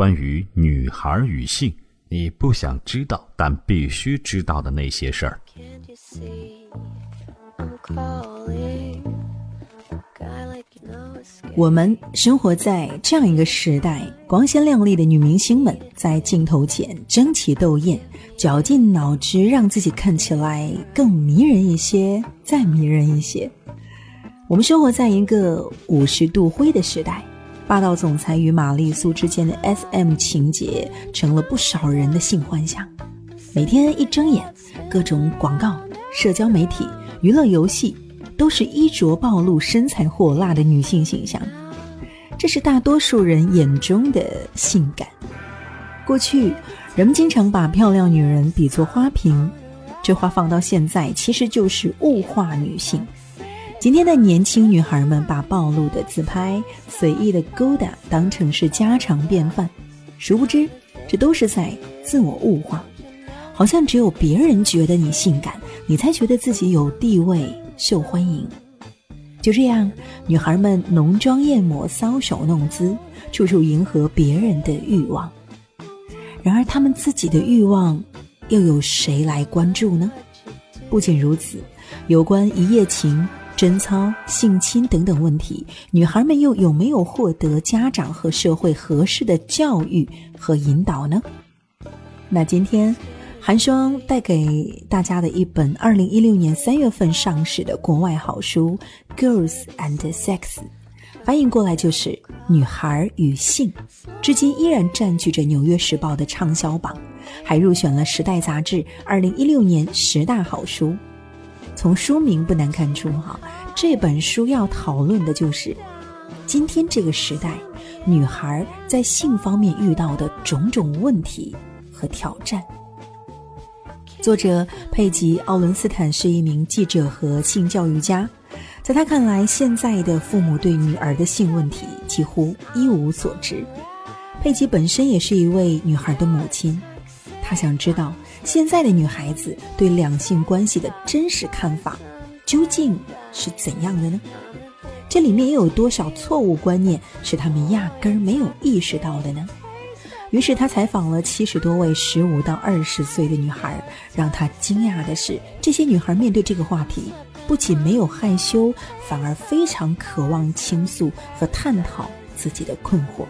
关于女孩与性，你不想知道但必须知道的那些事儿。我们生活在这样一个时代，光鲜亮丽的女明星们在镜头前争奇斗艳，绞尽脑汁让自己看起来更迷人一些，再迷人一些。我们生活在一个五十度灰的时代。霸道总裁与玛丽苏之间的 S.M 情节成了不少人的性幻想。每天一睁眼，各种广告、社交媒体、娱乐游戏，都是衣着暴露、身材火辣的女性形象。这是大多数人眼中的性感。过去，人们经常把漂亮女人比作花瓶，这话放到现在，其实就是物化女性。今天的年轻女孩们把暴露的自拍、随意的勾搭当成是家常便饭，殊不知，这都是在自我物化。好像只有别人觉得你性感，你才觉得自己有地位、受欢迎。就这样，女孩们浓妆艳抹、搔首弄姿，处处迎合别人的欲望。然而，她们自己的欲望，又有谁来关注呢？不仅如此，有关一夜情。贞操、性侵等等问题，女孩们又有没有获得家长和社会合适的教育和引导呢？那今天，寒霜带给大家的一本二零一六年三月份上市的国外好书《Girls and Sex》，翻译过来就是《女孩与性》，至今依然占据着《纽约时报》的畅销榜，还入选了《时代》杂志二零一六年十大好书。从书名不难看出，哈，这本书要讨论的就是今天这个时代女孩在性方面遇到的种种问题和挑战。作者佩吉·奥伦斯坦是一名记者和性教育家，在他看来，现在的父母对女儿的性问题几乎一无所知。佩吉本身也是一位女孩的母亲，他想知道。现在的女孩子对两性关系的真实看法究竟是怎样的呢？这里面又有多少错误观念是他们压根儿没有意识到的呢？于是他采访了七十多位十五到二十岁的女孩，让他惊讶的是，这些女孩面对这个话题，不仅没有害羞，反而非常渴望倾诉和探讨自己的困惑。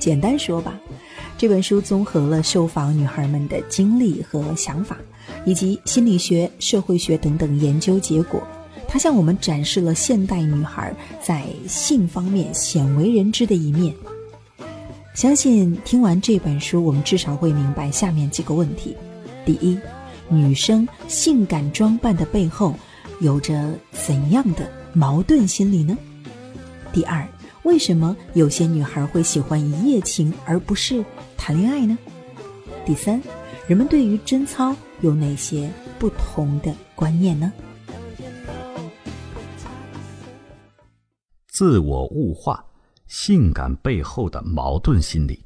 简单说吧。这本书综合了受访女孩们的经历和想法，以及心理学、社会学等等研究结果。它向我们展示了现代女孩在性方面鲜为人知的一面。相信听完这本书，我们至少会明白下面几个问题：第一，女生性感装扮的背后有着怎样的矛盾心理呢？第二，为什么有些女孩会喜欢一夜情而不是？谈恋爱呢？第三，人们对于贞操有哪些不同的观念呢？自我物化，性感背后的矛盾心理。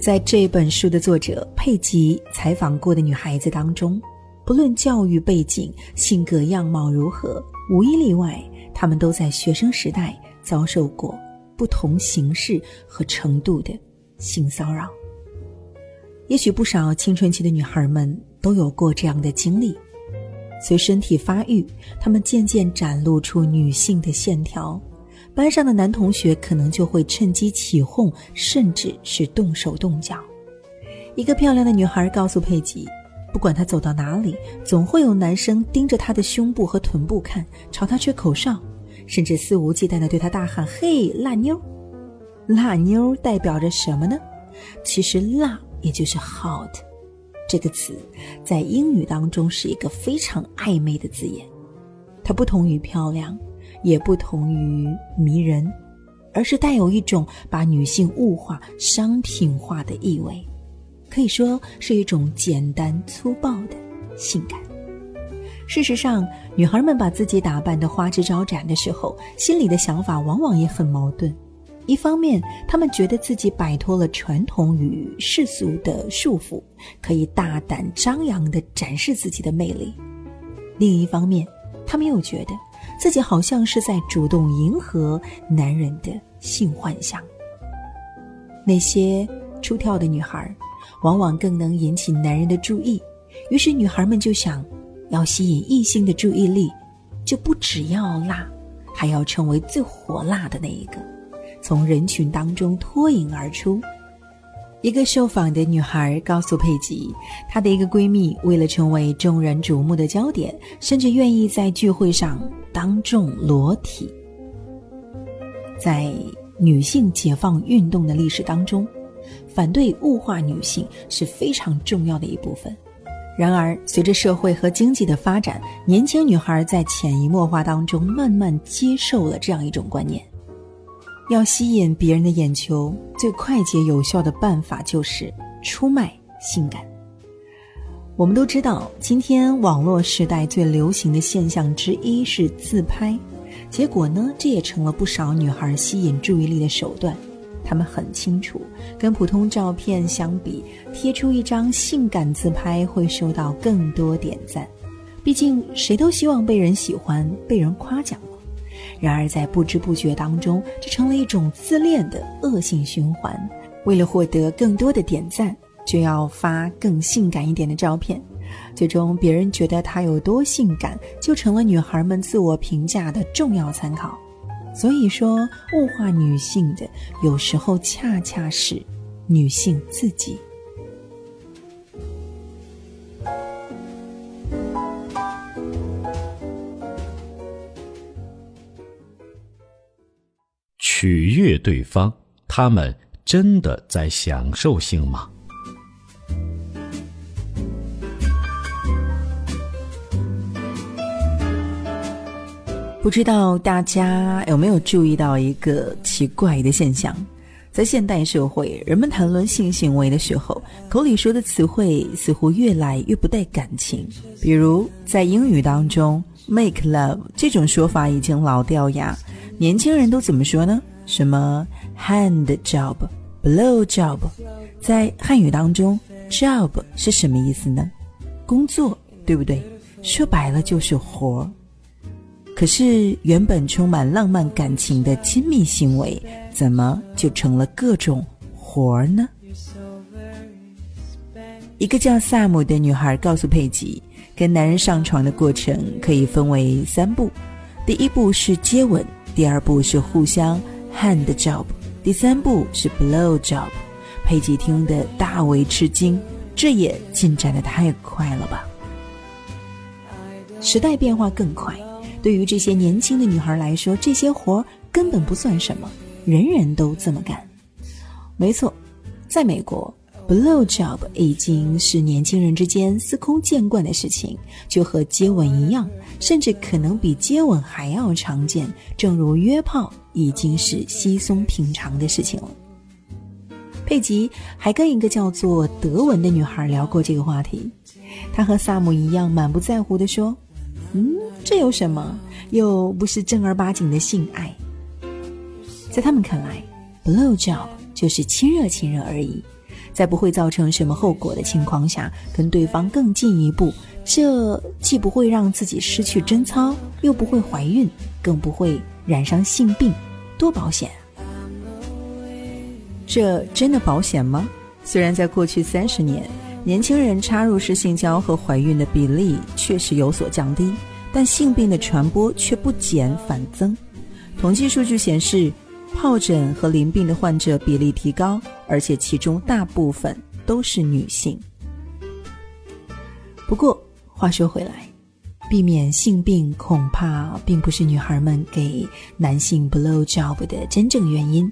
在这本书的作者佩吉采访过的女孩子当中。不论教育背景、性格样貌如何，无一例外，她们都在学生时代遭受过不同形式和程度的性骚扰。也许不少青春期的女孩们都有过这样的经历。随身体发育，她们渐渐展露出女性的线条，班上的男同学可能就会趁机起哄，甚至是动手动脚。一个漂亮的女孩告诉佩吉。不管她走到哪里，总会有男生盯着她的胸部和臀部看，朝她吹口哨，甚至肆无忌惮地对她大喊：“嘿，辣妞！”辣妞代表着什么呢？其实“辣”也就是 “hot” 这个词，在英语当中是一个非常暧昧的字眼。它不同于漂亮，也不同于迷人，而是带有一种把女性物化、商品化的意味。可以说是一种简单粗暴的性感。事实上，女孩们把自己打扮的花枝招展的时候，心里的想法往往也很矛盾。一方面，他们觉得自己摆脱了传统与世俗的束缚，可以大胆张扬地展示自己的魅力；另一方面，他们又觉得自己好像是在主动迎合男人的性幻想。那些出挑的女孩，往往更能引起男人的注意，于是女孩们就想，要吸引异性的注意力，就不只要辣，还要成为最火辣的那一个。从人群当中脱颖而出。一个受访的女孩告诉佩吉，她的一个闺蜜为了成为众人瞩目的焦点，甚至愿意在聚会上当众裸体。在女性解放运动的历史当中，反对物化女性是非常重要的一部分。然而，随着社会和经济的发展，年轻女孩在潜移默化当中慢慢接受了这样一种观念。要吸引别人的眼球，最快捷有效的办法就是出卖性感。我们都知道，今天网络时代最流行的现象之一是自拍，结果呢，这也成了不少女孩吸引注意力的手段。她们很清楚，跟普通照片相比，贴出一张性感自拍会收到更多点赞。毕竟，谁都希望被人喜欢，被人夸奖。然而，在不知不觉当中，这成了一种自恋的恶性循环。为了获得更多的点赞，就要发更性感一点的照片，最终别人觉得她有多性感，就成了女孩们自我评价的重要参考。所以说，物化女性的，有时候恰恰是女性自己。取悦对方，他们真的在享受性吗？不知道大家有没有注意到一个奇怪的现象，在现代社会，人们谈论性行为的时候，口里说的词汇似乎越来越不带感情。比如，在英语当中，“make love” 这种说法已经老掉牙，年轻人都怎么说呢？什么 hand job, blow job，在汉语当中，job 是什么意思呢？工作，对不对？说白了就是活儿。可是原本充满浪漫感情的亲密行为，怎么就成了各种活儿呢？一个叫萨姆的女孩告诉佩吉，跟男人上床的过程可以分为三步：第一步是接吻，第二步是互相。Hand job，第三步是 blow job，佩吉听得大为吃惊，这也进展的太快了吧？时代变化更快，对于这些年轻的女孩来说，这些活根本不算什么，人人都这么干。没错，在美国。Blow job 已经是年轻人之间司空见惯的事情，就和接吻一样，甚至可能比接吻还要常见。正如约炮已经是稀松平常的事情了。佩吉还跟一个叫做德文的女孩聊过这个话题，她和萨姆一样满不在乎地说：“嗯，这有什么？又不是正儿八经的性爱。”在他们看来，Blow job 就是亲热亲热而已。在不会造成什么后果的情况下，跟对方更进一步，这既不会让自己失去贞操，又不会怀孕，更不会染上性病，多保险！这真的保险吗？虽然在过去三十年，年轻人插入式性交和怀孕的比例确实有所降低，但性病的传播却不减反增。统计数据显示。疱疹和淋病的患者比例提高，而且其中大部分都是女性。不过话说回来，避免性病恐怕并不是女孩们给男性 blow job 的真正原因。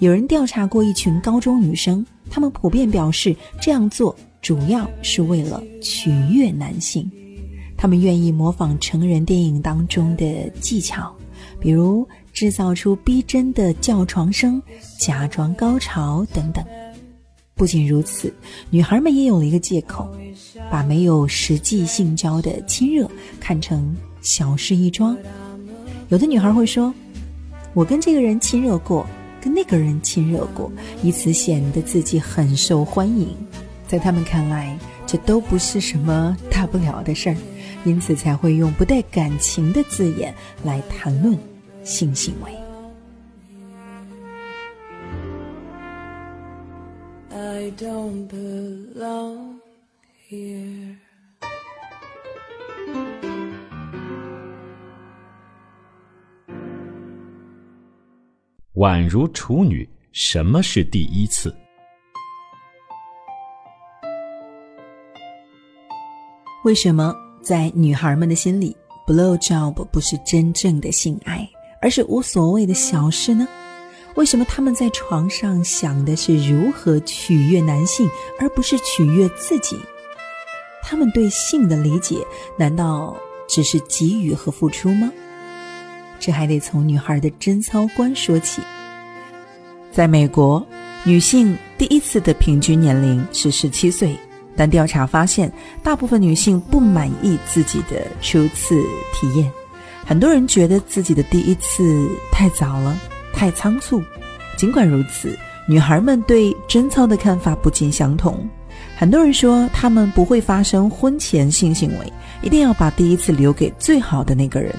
有人调查过一群高中女生，她们普遍表示这样做主要是为了取悦男性，她们愿意模仿成人电影当中的技巧，比如。制造出逼真的叫床声，假装高潮等等。不仅如此，女孩们也有了一个借口，把没有实际性交的亲热看成小事一桩。有的女孩会说：“我跟这个人亲热过，跟那个人亲热过，以此显得自己很受欢迎。在他们看来，这都不是什么大不了的事儿，因此才会用不带感情的字眼来谈论性行为。I don't belong here. 宛如处女，什么是第一次？为什么在女孩们的心里，blow job 不是真正的性爱，而是无所谓的小事呢？为什么他们在床上想的是如何取悦男性，而不是取悦自己？他们对性的理解，难道只是给予和付出吗？这还得从女孩的贞操观说起。在美国，女性第一次的平均年龄是十七岁，但调查发现，大部分女性不满意自己的初次体验，很多人觉得自己的第一次太早了。太仓促。尽管如此，女孩们对贞操的看法不尽相同。很多人说，他们不会发生婚前性行为，一定要把第一次留给最好的那个人。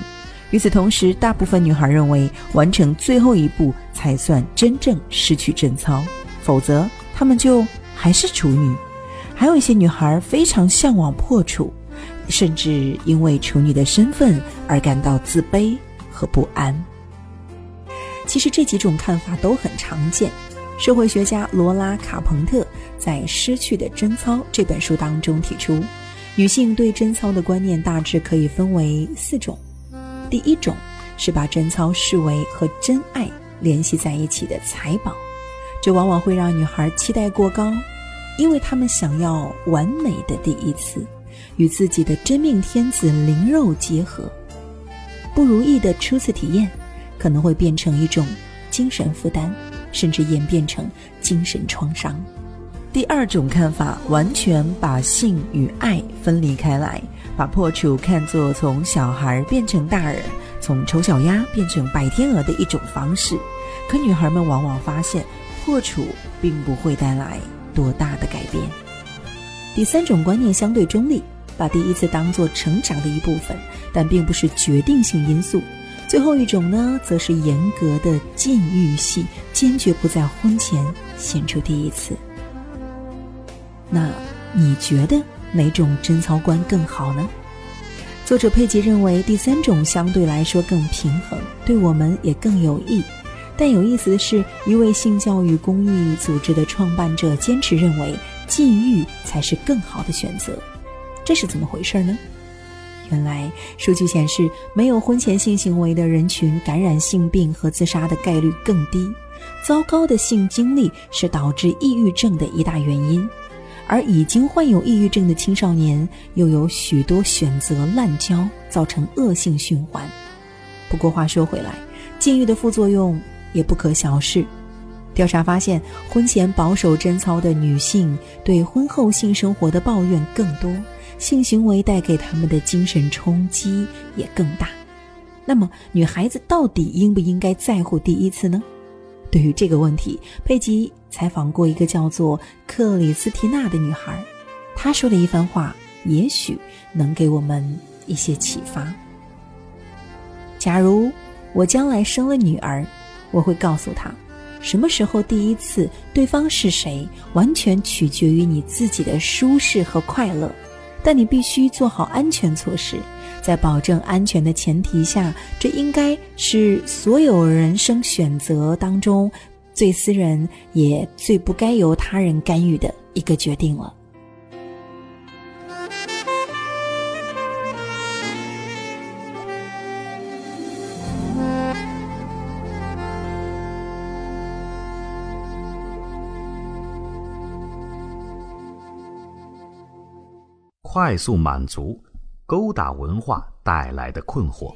与此同时，大部分女孩认为，完成最后一步才算真正失去贞操，否则她们就还是处女。还有一些女孩非常向往破处，甚至因为处女的身份而感到自卑和不安。其实这几种看法都很常见。社会学家罗拉·卡彭特在《失去的贞操》这本书当中提出，女性对贞操的观念大致可以分为四种。第一种是把贞操视为和真爱联系在一起的财宝，这往往会让女孩期待过高，因为她们想要完美的第一次，与自己的真命天子灵肉结合。不如意的初次体验。可能会变成一种精神负担，甚至演变成精神创伤。第二种看法完全把性与爱分离开来，把破处看作从小孩变成大人，从丑小鸭变成白天鹅的一种方式。可女孩们往往发现，破处并不会带来多大的改变。第三种观念相对中立，把第一次当作成长的一部分，但并不是决定性因素。最后一种呢，则是严格的禁欲系，坚决不在婚前献出第一次。那你觉得哪种贞操观更好呢？作者佩吉认为第三种相对来说更平衡，对我们也更有益。但有意思的是，一位性教育公益组织的创办者坚持认为禁欲才是更好的选择，这是怎么回事呢？原来，数据显示，没有婚前性行为的人群感染性病和自杀的概率更低。糟糕的性经历是导致抑郁症的一大原因，而已经患有抑郁症的青少年又有许多选择滥交，造成恶性循环。不过话说回来，禁欲的副作用也不可小视。调查发现，婚前保守贞操的女性对婚后性生活的抱怨更多。性行为带给他们的精神冲击也更大。那么，女孩子到底应不应该在乎第一次呢？对于这个问题，佩吉采访过一个叫做克里斯蒂娜的女孩，她说的一番话也许能给我们一些启发。假如我将来生了女儿，我会告诉她，什么时候第一次，对方是谁，完全取决于你自己的舒适和快乐。但你必须做好安全措施，在保证安全的前提下，这应该是所有人生选择当中最私人也最不该由他人干预的一个决定了。快速满足，勾搭文化带来的困惑。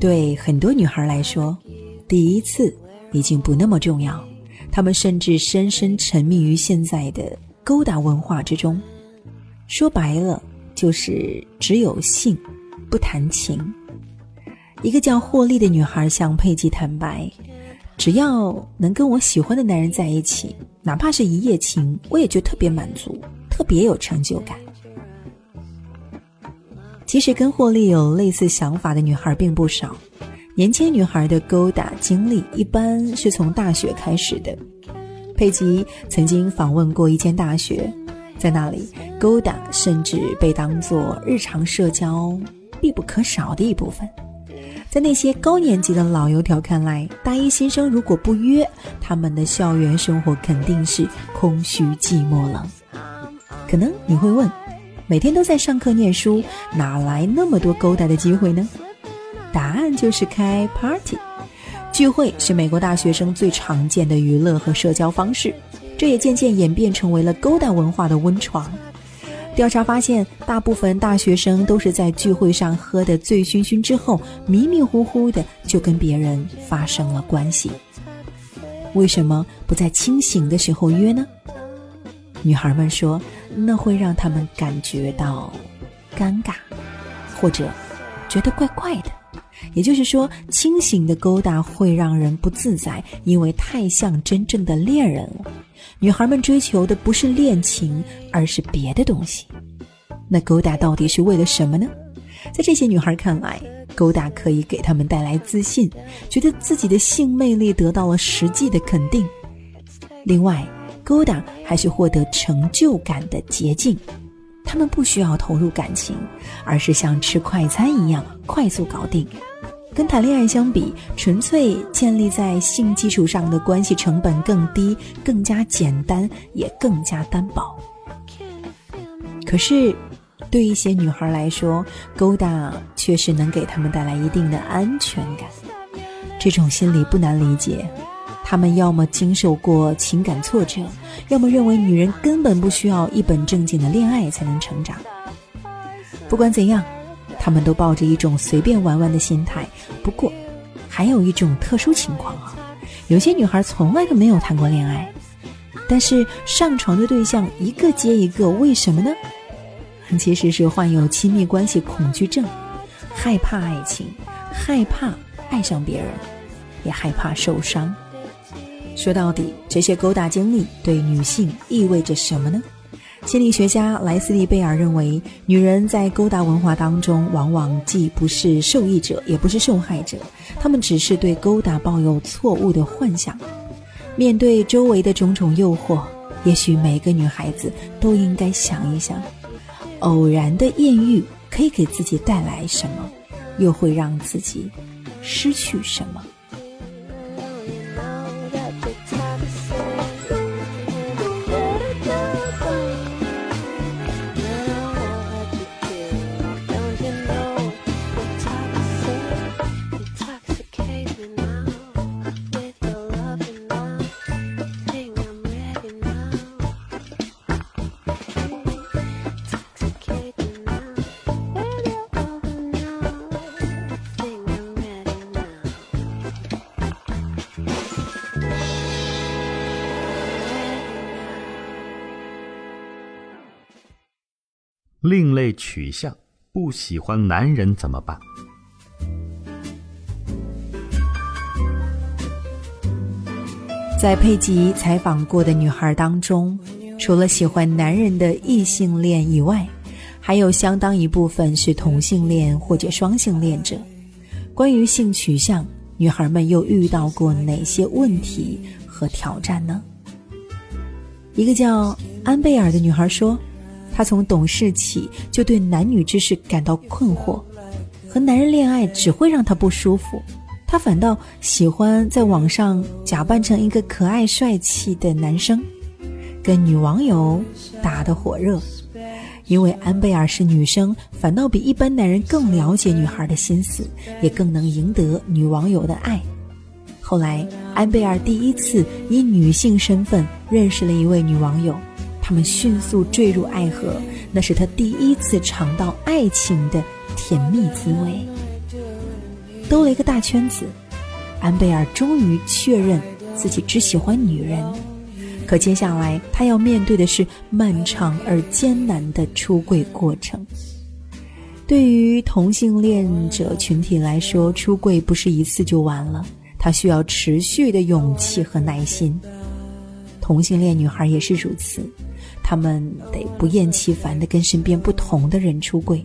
对很多女孩来说，第一次已经不那么重要，她们甚至深深沉迷于现在的勾搭文化之中。说白了，就是只有性，不谈情。一个叫霍利的女孩向佩吉坦白：“只要能跟我喜欢的男人在一起，哪怕是一夜情，我也觉得特别满足，特别有成就感。”其实跟霍利有类似想法的女孩并不少。年轻女孩的勾搭经历一般是从大学开始的。佩吉曾经访问过一间大学，在那里，勾搭甚至被当作日常社交必不可少的一部分。在那些高年级的老油条看来，大一新生如果不约，他们的校园生活肯定是空虚寂寞了。可能你会问，每天都在上课念书，哪来那么多勾搭的机会呢？答案就是开 party，聚会是美国大学生最常见的娱乐和社交方式，这也渐渐演变成为了勾搭文化的温床。调查发现，大部分大学生都是在聚会上喝得醉醺醺之后，迷迷糊糊的就跟别人发生了关系。为什么不在清醒的时候约呢？女孩们说，那会让他们感觉到尴尬，或者觉得怪怪的。也就是说，清醒的勾搭会让人不自在，因为太像真正的恋人了。女孩们追求的不是恋情，而是别的东西。那勾搭到底是为了什么呢？在这些女孩看来，勾搭可以给她们带来自信，觉得自己的性魅力得到了实际的肯定。另外，勾搭还是获得成就感的捷径。他们不需要投入感情，而是像吃快餐一样快速搞定。跟谈恋爱相比，纯粹建立在性基础上的关系成本更低、更加简单，也更加单薄。可是，对一些女孩来说，勾搭确实能给他们带来一定的安全感。这种心理不难理解。他们要么经受过情感挫折，要么认为女人根本不需要一本正经的恋爱才能成长。不管怎样，他们都抱着一种随便玩玩的心态。不过，还有一种特殊情况啊，有些女孩从来都没有谈过恋爱，但是上床的对象一个接一个，为什么呢？其实是患有亲密关系恐惧症，害怕爱情，害怕爱上别人，也害怕受伤。说到底，这些勾搭经历对女性意味着什么呢？心理学家莱斯利·贝尔认为，女人在勾搭文化当中，往往既不是受益者，也不是受害者，她们只是对勾搭抱有错误的幻想。面对周围的种种诱惑，也许每个女孩子都应该想一想：偶然的艳遇可以给自己带来什么，又会让自己失去什么？另类取向，不喜欢男人怎么办？在佩吉采访过的女孩当中，除了喜欢男人的异性恋以外，还有相当一部分是同性恋或者双性恋者。关于性取向，女孩们又遇到过哪些问题和挑战呢？一个叫安贝尔的女孩说。他从懂事起就对男女之事感到困惑，和男人恋爱只会让他不舒服，他反倒喜欢在网上假扮成一个可爱帅气的男生，跟女网友打得火热。因为安贝尔是女生，反倒比一般男人更了解女孩的心思，也更能赢得女网友的爱。后来，安贝尔第一次以女性身份认识了一位女网友。他们迅速坠入爱河，那是他第一次尝到爱情的甜蜜滋味。兜了一个大圈子，安贝尔终于确认自己只喜欢女人。可接下来他要面对的是漫长而艰难的出柜过程。对于同性恋者群体来说，出柜不是一次就完了，他需要持续的勇气和耐心。同性恋女孩也是如此，他们得不厌其烦的跟身边不同的人出柜，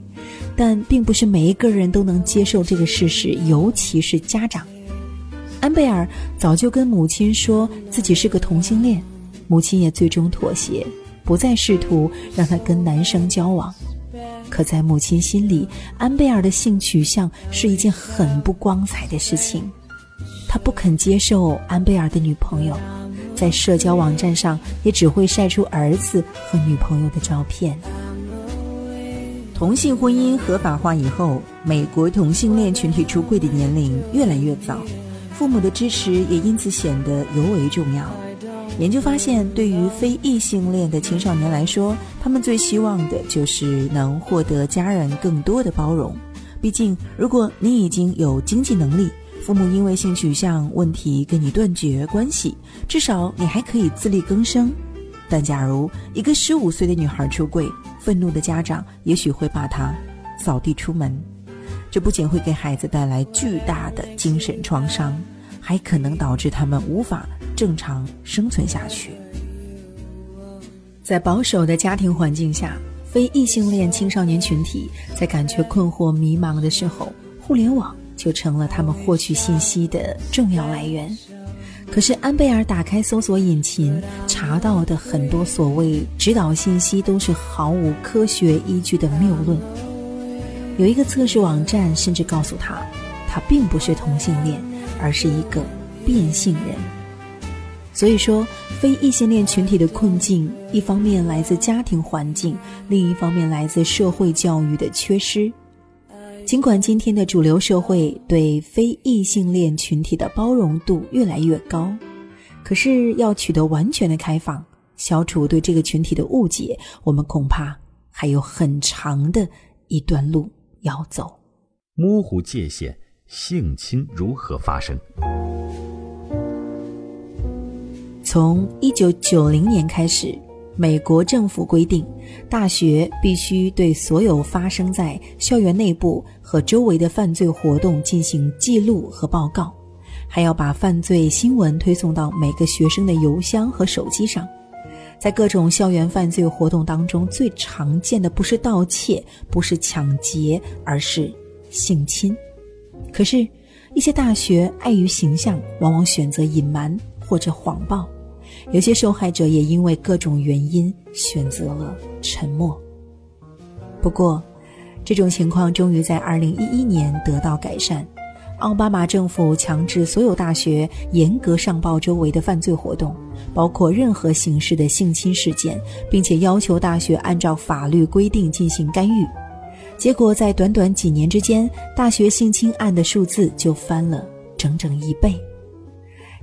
但并不是每一个人都能接受这个事实，尤其是家长。安贝尔早就跟母亲说自己是个同性恋，母亲也最终妥协，不再试图让他跟男生交往。可在母亲心里，安贝尔的性取向是一件很不光彩的事情，他不肯接受安贝尔的女朋友。在社交网站上，也只会晒出儿子和女朋友的照片。同性婚姻合法化以后，美国同性恋群体出柜的年龄越来越早，父母的支持也因此显得尤为重要。研究发现，对于非异性恋的青少年来说，他们最希望的就是能获得家人更多的包容。毕竟，如果你已经有经济能力，父母因为性取向问题跟你断绝关系，至少你还可以自力更生。但假如一个十五岁的女孩出柜，愤怒的家长也许会把她扫地出门。这不仅会给孩子带来巨大的精神创伤，还可能导致他们无法正常生存下去。在保守的家庭环境下，非异性恋青少年群体在感觉困惑、迷茫的时候，互联网。就成了他们获取信息的重要来源。可是安贝尔打开搜索引擎，查到的很多所谓指导信息都是毫无科学依据的谬论。有一个测试网站甚至告诉他，他并不是同性恋，而是一个变性人。所以说，非异性恋群体的困境，一方面来自家庭环境，另一方面来自社会教育的缺失。尽管今天的主流社会对非异性恋群体的包容度越来越高，可是要取得完全的开放，消除对这个群体的误解，我们恐怕还有很长的一段路要走。模糊界限，性侵如何发生？从一九九零年开始。美国政府规定，大学必须对所有发生在校园内部和周围的犯罪活动进行记录和报告，还要把犯罪新闻推送到每个学生的邮箱和手机上。在各种校园犯罪活动当中，最常见的不是盗窃，不是抢劫，而是性侵。可是，一些大学碍于形象，往往选择隐瞒或者谎报。有些受害者也因为各种原因选择了沉默。不过，这种情况终于在二零一一年得到改善。奥巴马政府强制所有大学严格上报周围的犯罪活动，包括任何形式的性侵事件，并且要求大学按照法律规定进行干预。结果，在短短几年之间，大学性侵案的数字就翻了整整一倍。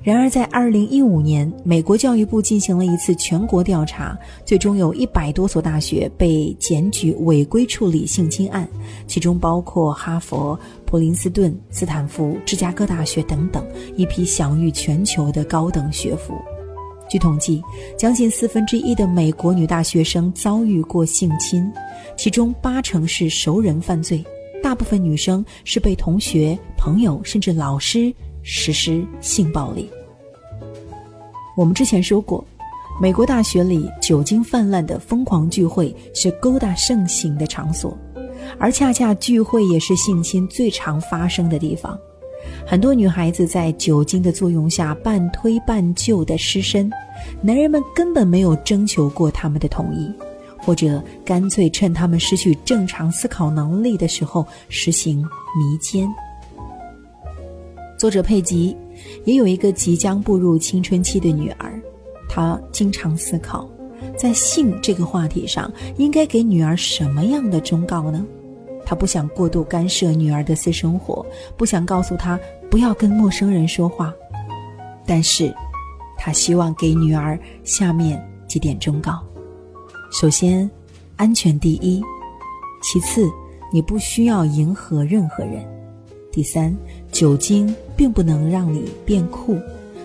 然而，在二零一五年，美国教育部进行了一次全国调查，最终有一百多所大学被检举违规处理性侵案，其中包括哈佛、普林斯顿、斯坦福、芝加哥大学等等一批享誉全球的高等学府。据统计，将近四分之一的美国女大学生遭遇过性侵，其中八成是熟人犯罪，大部分女生是被同学、朋友甚至老师实施性暴力。我们之前说过，美国大学里酒精泛滥的疯狂聚会是勾搭盛行的场所，而恰恰聚会也是性侵最常发生的地方。很多女孩子在酒精的作用下半推半就的失身，男人们根本没有征求过他们的同意，或者干脆趁他们失去正常思考能力的时候实行迷奸。作者佩吉。也有一个即将步入青春期的女儿，她经常思考，在性这个话题上应该给女儿什么样的忠告呢？她不想过度干涉女儿的私生活，不想告诉她不要跟陌生人说话，但是，她希望给女儿下面几点忠告：首先，安全第一；其次，你不需要迎合任何人；第三，酒精。并不能让你变酷，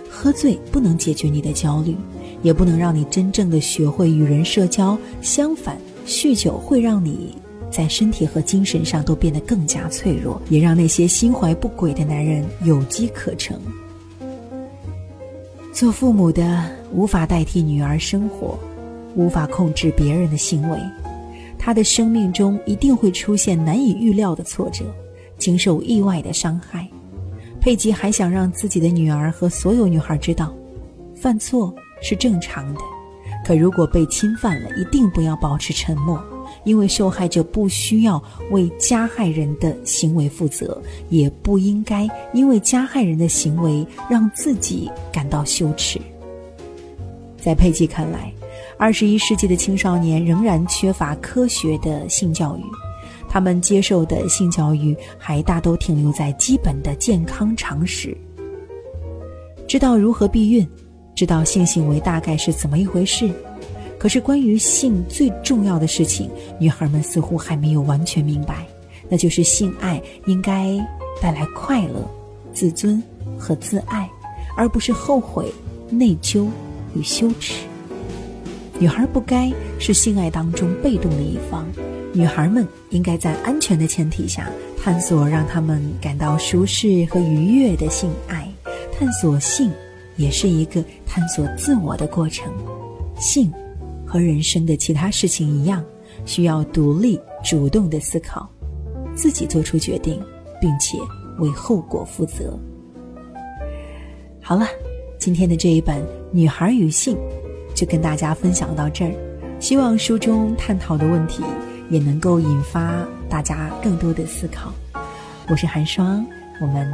喝醉不能解决你的焦虑，也不能让你真正的学会与人社交。相反，酗酒会让你在身体和精神上都变得更加脆弱，也让那些心怀不轨的男人有机可乘。做父母的无法代替女儿生活，无法控制别人的行为，他的生命中一定会出现难以预料的挫折，经受意外的伤害。佩吉还想让自己的女儿和所有女孩知道，犯错是正常的，可如果被侵犯了，一定不要保持沉默。因为受害者不需要为加害人的行为负责，也不应该因为加害人的行为让自己感到羞耻。在佩吉看来，二十一世纪的青少年仍然缺乏科学的性教育，他们接受的性教育还大都停留在基本的健康常识，知道如何避孕，知道性行为大概是怎么一回事。可是，关于性最重要的事情，女孩们似乎还没有完全明白，那就是性爱应该带来快乐、自尊和自爱，而不是后悔、内疚与羞耻。女孩不该是性爱当中被动的一方，女孩们应该在安全的前提下探索让她们感到舒适和愉悦的性爱。探索性也是一个探索自我的过程，性。和人生的其他事情一样，需要独立、主动的思考，自己做出决定，并且为后果负责。好了，今天的这一本《女孩与性》就跟大家分享到这儿。希望书中探讨的问题也能够引发大家更多的思考。我是寒霜，我们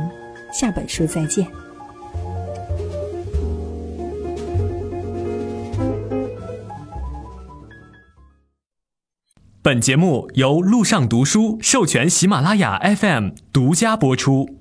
下本书再见。本节目由路上读书授权喜马拉雅 FM 独家播出。